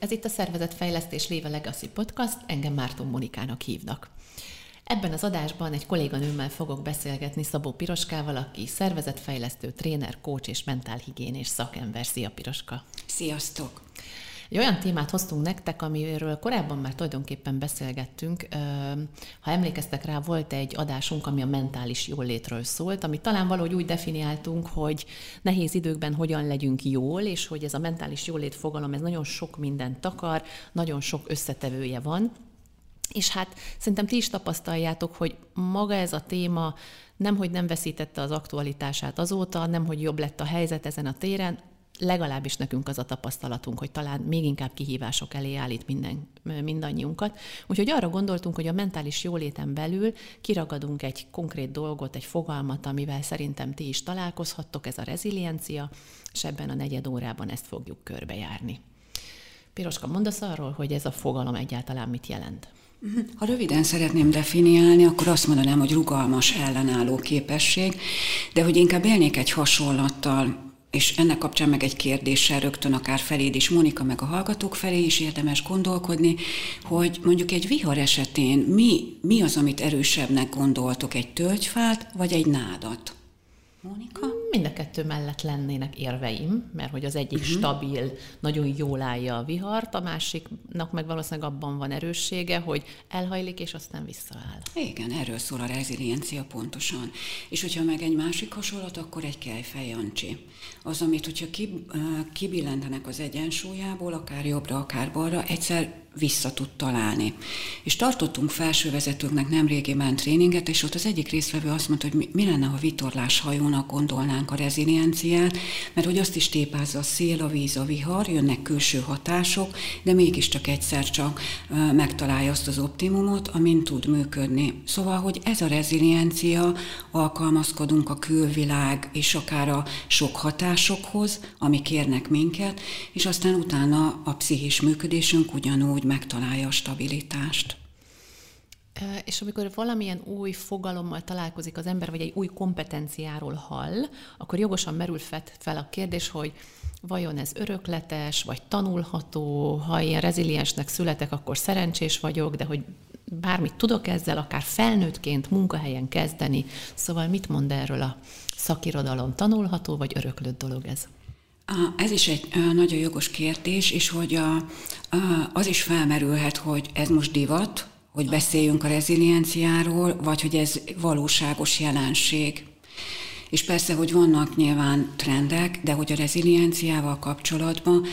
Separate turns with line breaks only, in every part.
Ez itt a Szervezetfejlesztés Léve Legacy Podcast, engem Márton Monikának hívnak. Ebben az adásban egy kolléganőmmel fogok beszélgetni Szabó Piroskával, aki szervezetfejlesztő, tréner, coach és mentálhigiénés szakember. Szia Piroska!
Sziasztok!
Egy olyan témát hoztunk nektek, amiről korábban már tulajdonképpen beszélgettünk. Ha emlékeztek rá, volt egy adásunk, ami a mentális jólétről szólt, amit talán valahogy úgy definiáltunk, hogy nehéz időkben hogyan legyünk jól, és hogy ez a mentális jólét fogalom, ez nagyon sok mindent takar, nagyon sok összetevője van. És hát szerintem ti is tapasztaljátok, hogy maga ez a téma nemhogy nem veszítette az aktualitását azóta, nemhogy jobb lett a helyzet ezen a téren, legalábbis nekünk az a tapasztalatunk, hogy talán még inkább kihívások elé állít minden, mindannyiunkat. Úgyhogy arra gondoltunk, hogy a mentális jóléten belül kiragadunk egy konkrét dolgot, egy fogalmat, amivel szerintem ti is találkozhattok, ez a reziliencia, és ebben a negyed órában ezt fogjuk körbejárni. Piroska, mondasz arról, hogy ez a fogalom egyáltalán mit jelent?
Ha röviden szeretném definiálni, akkor azt mondanám, hogy rugalmas ellenálló képesség, de hogy inkább élnék egy hasonlattal, és ennek kapcsán meg egy kérdéssel rögtön akár feléd is, Monika, meg a hallgatók felé is érdemes gondolkodni, hogy mondjuk egy vihar esetén mi, mi az, amit erősebbnek gondoltok, egy tölgyfát vagy egy nádat?
Mónika? Mind a kettő mellett lennének érveim, mert hogy az egyik uh-huh. stabil, nagyon jól állja a vihart, a másiknak meg valószínűleg abban van erőssége, hogy elhajlik, és aztán visszaáll.
Igen, erről szól a reziliencia pontosan. És hogyha meg egy másik hasonlat, akkor egy kejfej Jancsi. Az, amit hogyha kibillentenek az egyensúlyából, akár jobbra, akár balra, egyszer vissza tud találni. És tartottunk felsővezetőknek nemrégében tréninget, és ott az egyik résztvevő azt mondta, hogy mi, mi lenne, ha vitorlás hajónak gondolnánk a rezilienciát, mert hogy azt is tépázza a szél, a víz, a vihar, jönnek külső hatások, de mégiscsak egyszer csak megtalálja azt az optimumot, amin tud működni. Szóval, hogy ez a reziliencia, alkalmazkodunk a külvilág és akár a sok hatásokhoz, amik érnek minket, és aztán utána a pszichis működésünk ugyanúgy megtalálja a stabilitást.
És amikor valamilyen új fogalommal találkozik az ember, vagy egy új kompetenciáról hall, akkor jogosan merül fel a kérdés, hogy vajon ez örökletes, vagy tanulható, ha ilyen reziliensnek születek, akkor szerencsés vagyok, de hogy bármit tudok ezzel, akár felnőttként munkahelyen kezdeni. Szóval mit mond erről a szakirodalom? Tanulható, vagy öröklött dolog ez?
Ez is egy nagyon jogos kérdés, és hogy a, az is felmerülhet, hogy ez most divat, hogy beszéljünk a rezilienciáról, vagy hogy ez valóságos jelenség. És persze, hogy vannak nyilván trendek, de hogy a rezilienciával kapcsolatban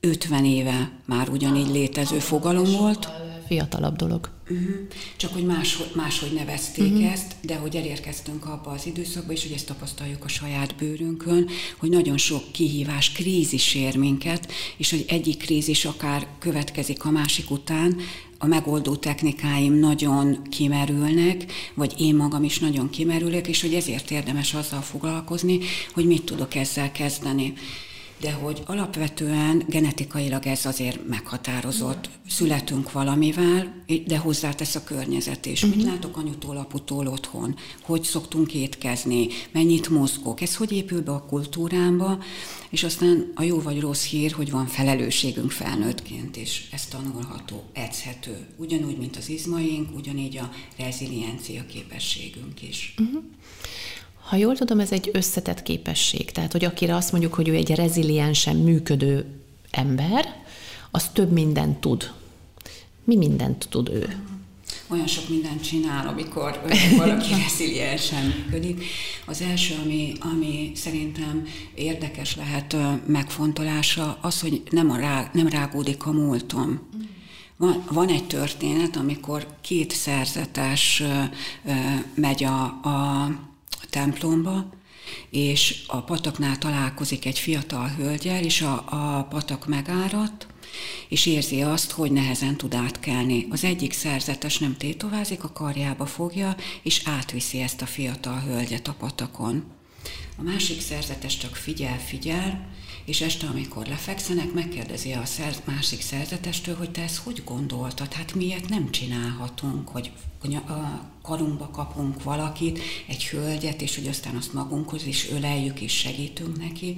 50 éve már ugyanígy létező fogalom volt.
Fiatalabb dolog.
Uh-huh. Csak hogy máshogy, máshogy nevezték uh-huh. ezt, de hogy elérkeztünk abba az időszakba, és hogy ezt tapasztaljuk a saját bőrünkön, hogy nagyon sok kihívás, krízis ér minket, és hogy egyik krízis akár következik a másik után, a megoldó technikáim nagyon kimerülnek, vagy én magam is nagyon kimerülök, és hogy ezért érdemes azzal foglalkozni, hogy mit tudok ezzel kezdeni de hogy alapvetően genetikailag ez azért meghatározott. Születünk valamivel, de hozzátesz a környezet is. Uh-huh. Mit látok anyutól, aputól otthon? Hogy szoktunk étkezni? Mennyit mozgok? Ez hogy épül be a kultúrámba? És aztán a jó vagy rossz hír, hogy van felelősségünk felnőttként, és ez tanulható, edzhető. Ugyanúgy, mint az izmaink, ugyanígy a reziliencia képességünk is. Uh-huh.
Ha jól tudom, ez egy összetett képesség. Tehát, hogy akire azt mondjuk, hogy ő egy reziliensen működő ember, az több mindent tud. Mi mindent tud ő?
Olyan sok mindent csinál, amikor valaki reziliensen működik. Az első, ami, ami szerintem érdekes lehet megfontolása, az, hogy nem, a rá, nem rágódik a múltom. Van, van egy történet, amikor két szerzetes megy a, a templomba, és a pataknál találkozik egy fiatal hölgyel, és a, a patak megáradt, és érzi azt, hogy nehezen tud átkelni. Az egyik szerzetes nem tétovázik, a karjába fogja, és átviszi ezt a fiatal hölgyet a patakon. A másik szerzetes csak figyel, figyel, és este, amikor lefekszenek, megkérdezi a szer- másik szerzetestől, hogy te ezt hogy gondoltad, hát miért nem csinálhatunk, hogy a karunkba kapunk valakit, egy hölgyet, és hogy aztán azt magunkhoz is öleljük és segítünk neki.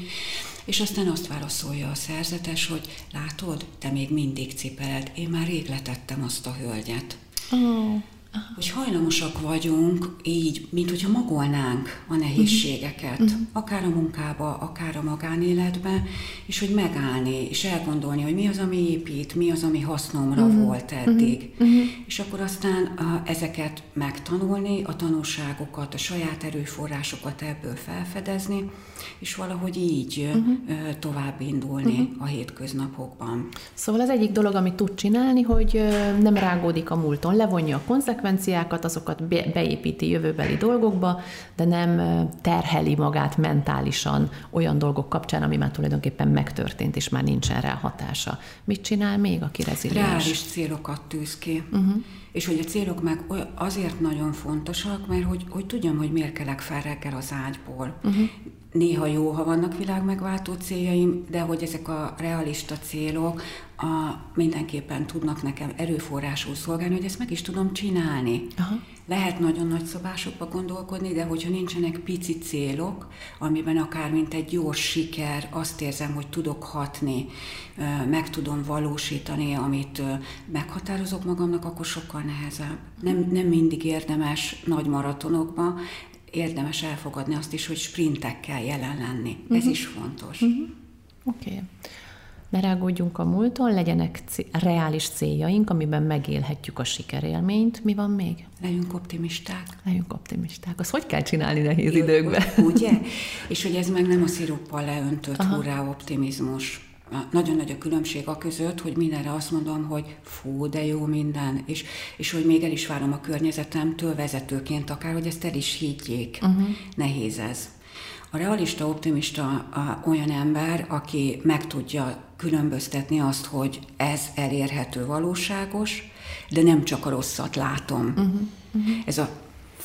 És aztán azt válaszolja a szerzetes, hogy látod, te még mindig cipeled, én már rég letettem azt a hölgyet. Oh. Aha. hogy hajlamosak vagyunk így, mint hogyha magolnánk a nehézségeket, uh-huh. akár a munkába, akár a magánéletbe, és hogy megállni, és elgondolni, hogy mi az, ami épít, mi az, ami hasznomra uh-huh. volt eddig. Uh-huh. És akkor aztán a, ezeket megtanulni, a tanulságokat, a saját erőforrásokat ebből felfedezni, és valahogy így uh-huh. tovább indulni uh-huh. a hétköznapokban.
Szóval az egyik dolog, amit tud csinálni, hogy nem rágódik a múlton, levonja a konzekvenciákat, konzekvenciákat, azokat beépíti jövőbeli dolgokba, de nem terheli magát mentálisan olyan dolgok kapcsán, ami már tulajdonképpen megtörtént, és már nincsen rá hatása. Mit csinál még, aki reziliens?
Reális célokat tűz ki. Uh-huh. És hogy a célok meg azért nagyon fontosak, mert hogy, hogy tudjam, hogy miért kelek fel reggel az ágyból. Uh-huh néha jó, ha vannak világmegváltó céljaim, de hogy ezek a realista célok a, mindenképpen tudnak nekem erőforrásul szolgálni, hogy ezt meg is tudom csinálni. Aha. Lehet nagyon nagy szobásokba gondolkodni, de hogyha nincsenek pici célok, amiben akár mint egy gyors siker, azt érzem, hogy tudok hatni, meg tudom valósítani, amit meghatározok magamnak, akkor sokkal nehezebb. Nem, nem mindig érdemes nagy maratonokba, érdemes elfogadni azt is, hogy sprintekkel jelen lenni. Uh-huh. Ez mhm. is fontos. Uh-huh.
Oké. Okay. Ne rágódjunk a múlton, legyenek c- reális céljaink, amiben megélhetjük a sikerélményt. Mi van még?
Legyünk optimisták.
Legyünk optimisták. Azt hogy kell csinálni nehéz Jó, időkben?
Ugye? És hogy ez meg nem a sziruppal leöntött Aha. hurrá optimizmus nagyon nagy a különbség a között, hogy mindenre azt mondom, hogy fú, de jó minden, és, és hogy még el is várom a környezetemtől vezetőként akár, hogy ezt el is higgyék. Uh-huh. Nehéz ez. A realista, optimista a, olyan ember, aki meg tudja különböztetni azt, hogy ez elérhető valóságos, de nem csak a rosszat látom. Uh-huh. Uh-huh. Ez a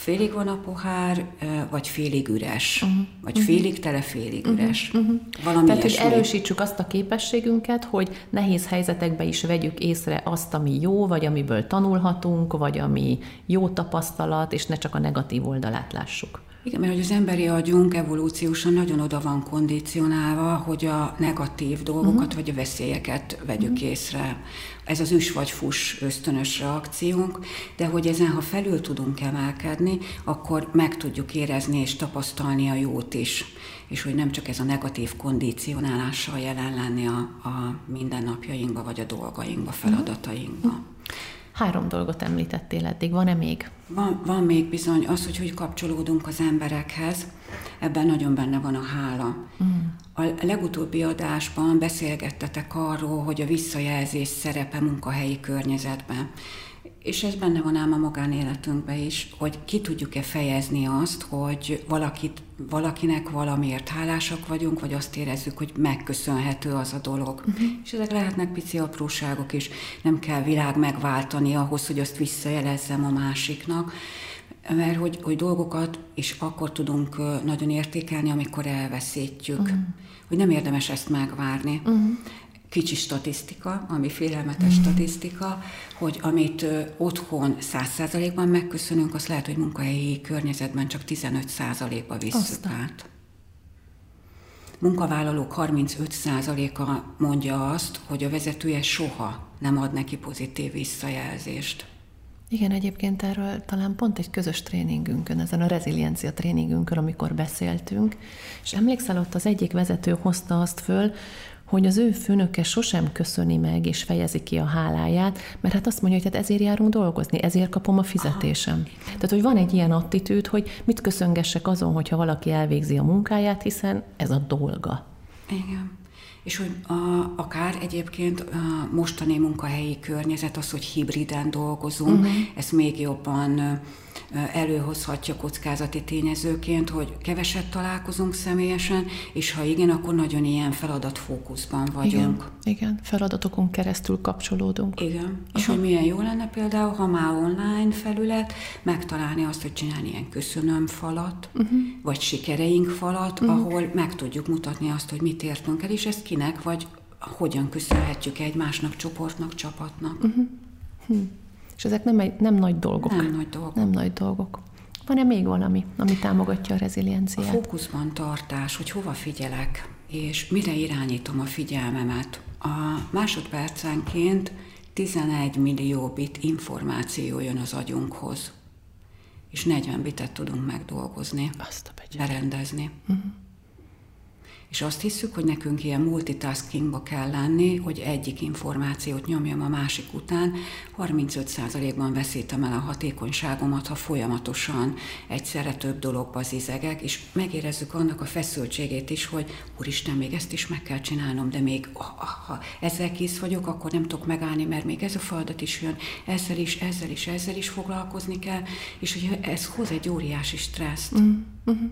félig van a pohár, vagy félig üres, uh-huh. vagy uh-huh. félig tele, félig uh-huh. üres. Uh-huh.
Valami Tehát, ilyesmi. hogy erősítsük azt a képességünket, hogy nehéz helyzetekben is vegyük észre azt, ami jó, vagy amiből tanulhatunk, vagy ami jó tapasztalat, és ne csak a negatív oldalát lássuk.
Igen, mert hogy az emberi agyunk evolúciósan nagyon oda van kondicionálva, hogy a negatív dolgokat uh-huh. vagy a veszélyeket vegyük uh-huh. észre. Ez az üs vagy fus ösztönös reakciónk, de hogy ezen, ha felül tudunk emelkedni, akkor meg tudjuk érezni és tapasztalni a jót is. És hogy nem csak ez a negatív kondicionálással jelen lenni a, a mindennapjainkba, vagy a dolgainkba, feladatainkba. Uh-huh.
Három dolgot említettél eddig, van-e még?
Van, van még bizony az, hogy hogy kapcsolódunk az emberekhez, ebben nagyon benne van a hála. Mm. A legutóbbi adásban beszélgettetek arról, hogy a visszajelzés szerepe munkahelyi környezetben. És ez benne van ám a magánéletünkben is, hogy ki tudjuk-e fejezni azt, hogy valakit, valakinek valamiért hálásak vagyunk, vagy azt érezzük, hogy megköszönhető az a dolog. Uh-huh. És ezek lehetnek pici apróságok is, nem kell világ megváltani ahhoz, hogy azt visszajelezzem a másiknak, mert hogy, hogy dolgokat is akkor tudunk nagyon értékelni, amikor elveszítjük. Uh-huh. Hogy nem érdemes ezt megvárni. Uh-huh kicsi statisztika, ami félelmetes mm. statisztika, hogy amit otthon 100%-ban megköszönünk, azt lehet, hogy munkahelyi környezetben csak 15%-ba visszük át. Munkavállalók 35%-a mondja azt, hogy a vezetője soha nem ad neki pozitív visszajelzést.
Igen, egyébként erről talán pont egy közös tréningünkön, ezen a reziliencia tréningünkön, amikor beszéltünk, és emlékszel, ott az egyik vezető hozta azt föl, hogy az ő főnöke sosem köszöni meg és fejezi ki a háláját, mert hát azt mondja, hogy hát ezért járunk dolgozni, ezért kapom a fizetésem. Tehát, hogy van egy ilyen attitűd, hogy mit köszöngessek azon, hogyha valaki elvégzi a munkáját, hiszen ez a dolga.
Igen. És hogy a, akár egyébként a mostani munkahelyi környezet, az, hogy hibriden dolgozunk, uh-huh. ezt még jobban előhozhatja kockázati tényezőként, hogy keveset találkozunk személyesen, és ha igen, akkor nagyon ilyen feladatfókuszban vagyunk.
Igen, igen. feladatokon keresztül kapcsolódunk.
Igen, Aha. és hogy milyen jó lenne például, ha már online felület, megtalálni azt, hogy csinálni ilyen köszönöm falat, uh-huh. vagy sikereink falat, uh-huh. ahol meg tudjuk mutatni azt, hogy mit értünk el, és ezt kinek, vagy hogyan köszönhetjük egymásnak, csoportnak, csapatnak. Uh-huh.
Hm. És ezek nem, egy, nem nagy dolgok.
Nem nagy dolgok.
Nem nagy dolgok. Van-e még valami, ami támogatja a rezilienciát? A
fókuszban tartás, hogy hova figyelek, és mire irányítom a figyelmemet. A másodpercenként 11 millió bit információ jön az agyunkhoz, és 40 bitet tudunk megdolgozni,
Azt a
berendezni. Uh-huh és azt hiszük, hogy nekünk ilyen multitaskingba kell lenni, hogy egyik információt nyomjam a másik után. 35%-ban veszítem el a hatékonyságomat, ha folyamatosan egyszerre több dologba zizegek, és megérezzük annak a feszültségét is, hogy úristen, még ezt is meg kell csinálnom, de még ha ezzel kész vagyok, akkor nem tudok megállni, mert még ez a feladat is jön, ezzel is, ezzel is, ezzel is foglalkozni kell, és hogy ez hoz egy óriási stresszt. Mm-hmm.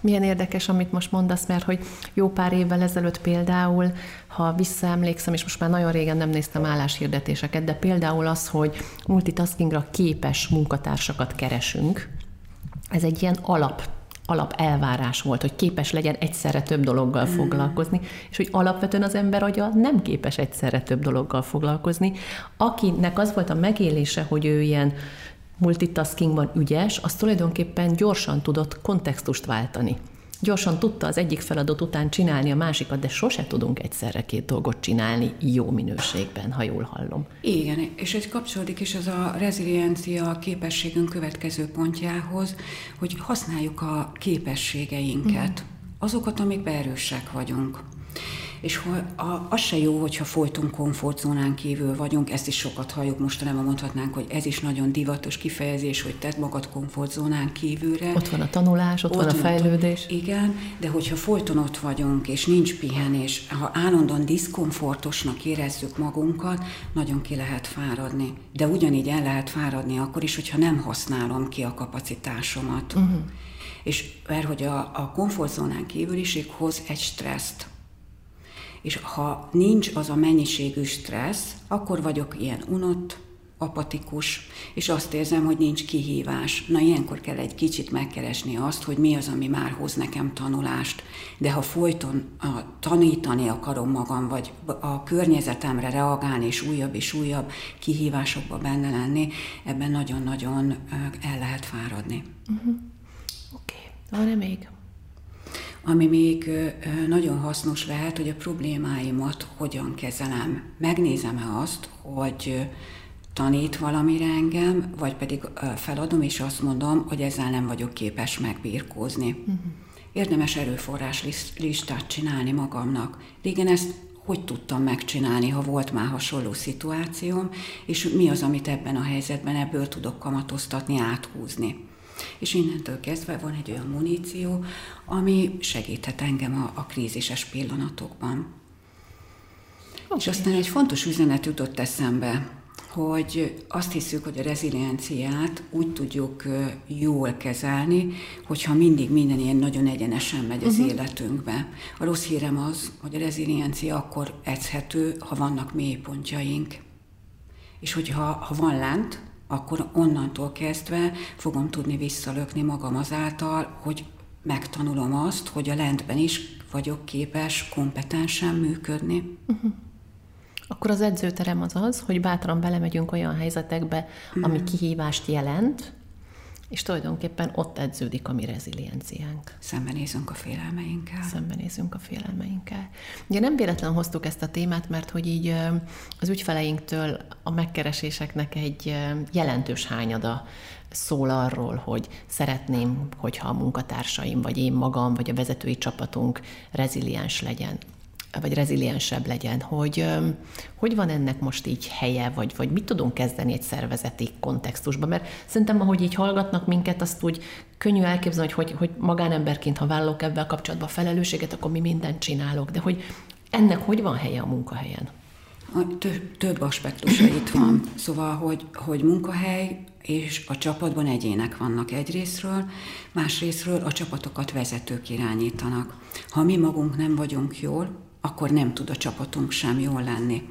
Milyen érdekes, amit most mondasz, mert hogy jó pár évvel ezelőtt például, ha visszaemlékszem, és most már nagyon régen nem néztem álláshirdetéseket, de például az, hogy multitaskingra képes munkatársakat keresünk, ez egy ilyen alap alap elvárás volt, hogy képes legyen egyszerre több dologgal mm. foglalkozni, és hogy alapvetően az ember agya nem képes egyszerre több dologgal foglalkozni. Akinek az volt a megélése, hogy ő ilyen multitaskingban ügyes, az tulajdonképpen gyorsan tudott kontextust váltani. Gyorsan tudta az egyik feladat után csinálni a másikat, de sose tudunk egyszerre két dolgot csinálni jó minőségben, ha jól hallom.
Igen, és ez kapcsolódik is az a reziliencia képességünk következő pontjához, hogy használjuk a képességeinket, mm. azokat, amikben erősek vagyunk és az se jó, hogyha folyton komfortzónán kívül vagyunk, ezt is sokat halljuk mostanában mondhatnánk, hogy ez is nagyon divatos kifejezés, hogy tedd magad komfortzónán kívülre.
Ott van a tanulás, ott, ott van a fejlődés.
A, igen, de hogyha folyton ott vagyunk, és nincs pihenés, ha állandóan diszkomfortosnak érezzük magunkat, nagyon ki lehet fáradni. De ugyanígy el lehet fáradni akkor is, hogyha nem használom ki a kapacitásomat. Uh-huh. És mert hogy a, a komfortzónán kívüliség hoz egy stresszt és ha nincs az a mennyiségű stressz, akkor vagyok ilyen unott, apatikus, és azt érzem, hogy nincs kihívás. Na ilyenkor kell egy kicsit megkeresni azt, hogy mi az, ami már hoz nekem tanulást. De ha folyton a, tanítani akarom magam, vagy a környezetemre reagálni, és újabb és újabb kihívásokba benne lenni, ebben nagyon-nagyon el lehet fáradni.
Uh-huh. Oké, okay. van-e még?
Ami még nagyon hasznos lehet, hogy a problémáimat hogyan kezelem. Megnézem-e azt, hogy tanít valamire engem, vagy pedig feladom, és azt mondom, hogy ezzel nem vagyok képes megbírkózni. Uh-huh. Érdemes erőforrás listát csinálni magamnak. Régen ezt hogy tudtam megcsinálni, ha volt már hasonló szituációm, és mi az, amit ebben a helyzetben ebből tudok kamatoztatni, áthúzni. És innentől kezdve van egy olyan muníció, ami segíthet engem a, a krízises pillanatokban. Okay. És aztán egy fontos üzenet jutott eszembe, hogy azt hiszük, hogy a rezilienciát úgy tudjuk jól kezelni, hogyha mindig minden ilyen nagyon egyenesen megy az uh-huh. életünkbe. A rossz hírem az, hogy a reziliencia akkor edzhető, ha vannak mélypontjaink. És hogyha ha van lent, akkor onnantól kezdve fogom tudni visszalökni magam azáltal, hogy megtanulom azt, hogy a lentben is vagyok képes kompetensen működni. Uh-huh.
Akkor az edzőterem az az, hogy bátran belemegyünk olyan helyzetekbe, ami uh-huh. kihívást jelent, és tulajdonképpen ott edződik a mi rezilienciánk.
Szembenézünk a félelmeinkkel.
Szembenézünk a félelmeinkkel. Ugye nem véletlen hoztuk ezt a témát, mert hogy így az ügyfeleinktől a megkereséseknek egy jelentős hányada szól arról, hogy szeretném, hogyha a munkatársaim, vagy én magam, vagy a vezetői csapatunk reziliens legyen vagy reziliensebb legyen, hogy hogy van ennek most így helye, vagy, vagy mit tudunk kezdeni egy szervezeti kontextusban, mert szerintem, ahogy így hallgatnak minket, azt úgy könnyű elképzelni, hogy, hogy, hogy magánemberként, ha vállalok ebben kapcsolatban felelősséget, akkor mi mindent csinálok, de hogy ennek hogy van helye a munkahelyen?
Több, több aspektusa itt van. Szóval, hogy, hogy munkahely és a csapatban egyének vannak egyrésztről, másrésztről a csapatokat vezetők irányítanak. Ha mi magunk nem vagyunk jól, akkor nem tud a csapatunk sem jól lenni.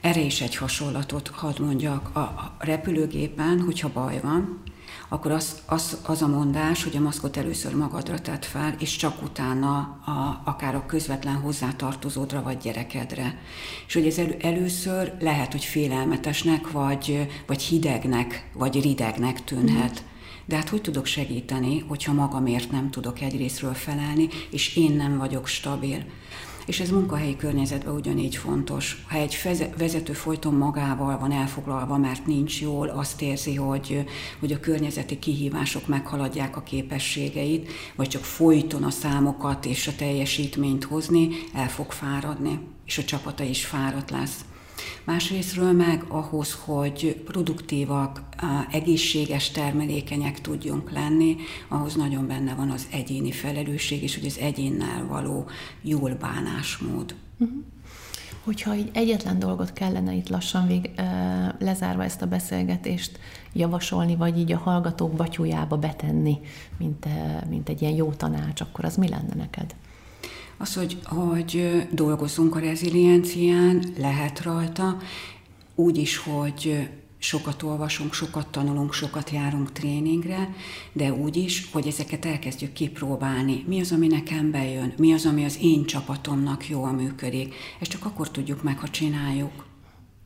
Erre is egy hasonlatot hadd mondjak. A repülőgépen, hogyha baj van, akkor az, az, az a mondás, hogy a maszkot először magadra tett fel, és csak utána a, akár a közvetlen hozzátartozódra vagy gyerekedre. És hogy ez elő, először lehet, hogy félelmetesnek, vagy, vagy hidegnek, vagy ridegnek tűnhet. Mm. De hát hogy tudok segíteni, hogyha magamért nem tudok egyrésztről felelni, és én nem vagyok stabil és ez munkahelyi környezetben ugyanígy fontos. Ha egy vezető folyton magával van elfoglalva, mert nincs jól, azt érzi, hogy, hogy a környezeti kihívások meghaladják a képességeit, vagy csak folyton a számokat és a teljesítményt hozni, el fog fáradni, és a csapata is fáradt lesz. Másrésztről meg ahhoz, hogy produktívak, egészséges, termelékenyek tudjunk lenni, ahhoz nagyon benne van az egyéni felelősség, és hogy az egyénnel való jól bánásmód. Uh-huh.
Hogyha így egyetlen dolgot kellene itt lassan vég, lezárva ezt a beszélgetést javasolni, vagy így a hallgatók batyújába betenni, mint, mint egy ilyen jó tanács, akkor az mi lenne neked?
Az, hogy, hogy dolgozzunk a reziliencián, lehet rajta, úgy is, hogy sokat olvasunk, sokat tanulunk, sokat járunk tréningre, de úgy is, hogy ezeket elkezdjük kipróbálni. Mi az, ami nekem bejön? Mi az, ami az én csapatomnak jól működik? Ezt csak akkor tudjuk meg, ha csináljuk.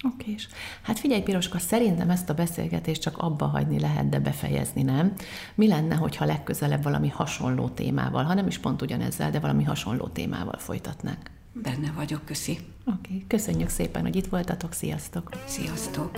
Oké, hát figyelj Piroska, szerintem ezt a beszélgetést csak abba hagyni lehet, de befejezni nem. Mi lenne, hogyha legközelebb valami hasonló témával, ha nem is pont ugyanezzel, de valami hasonló témával folytatnánk?
Benne vagyok, köszi.
Oké, köszönjük szépen, hogy itt voltatok, sziasztok!
Sziasztok!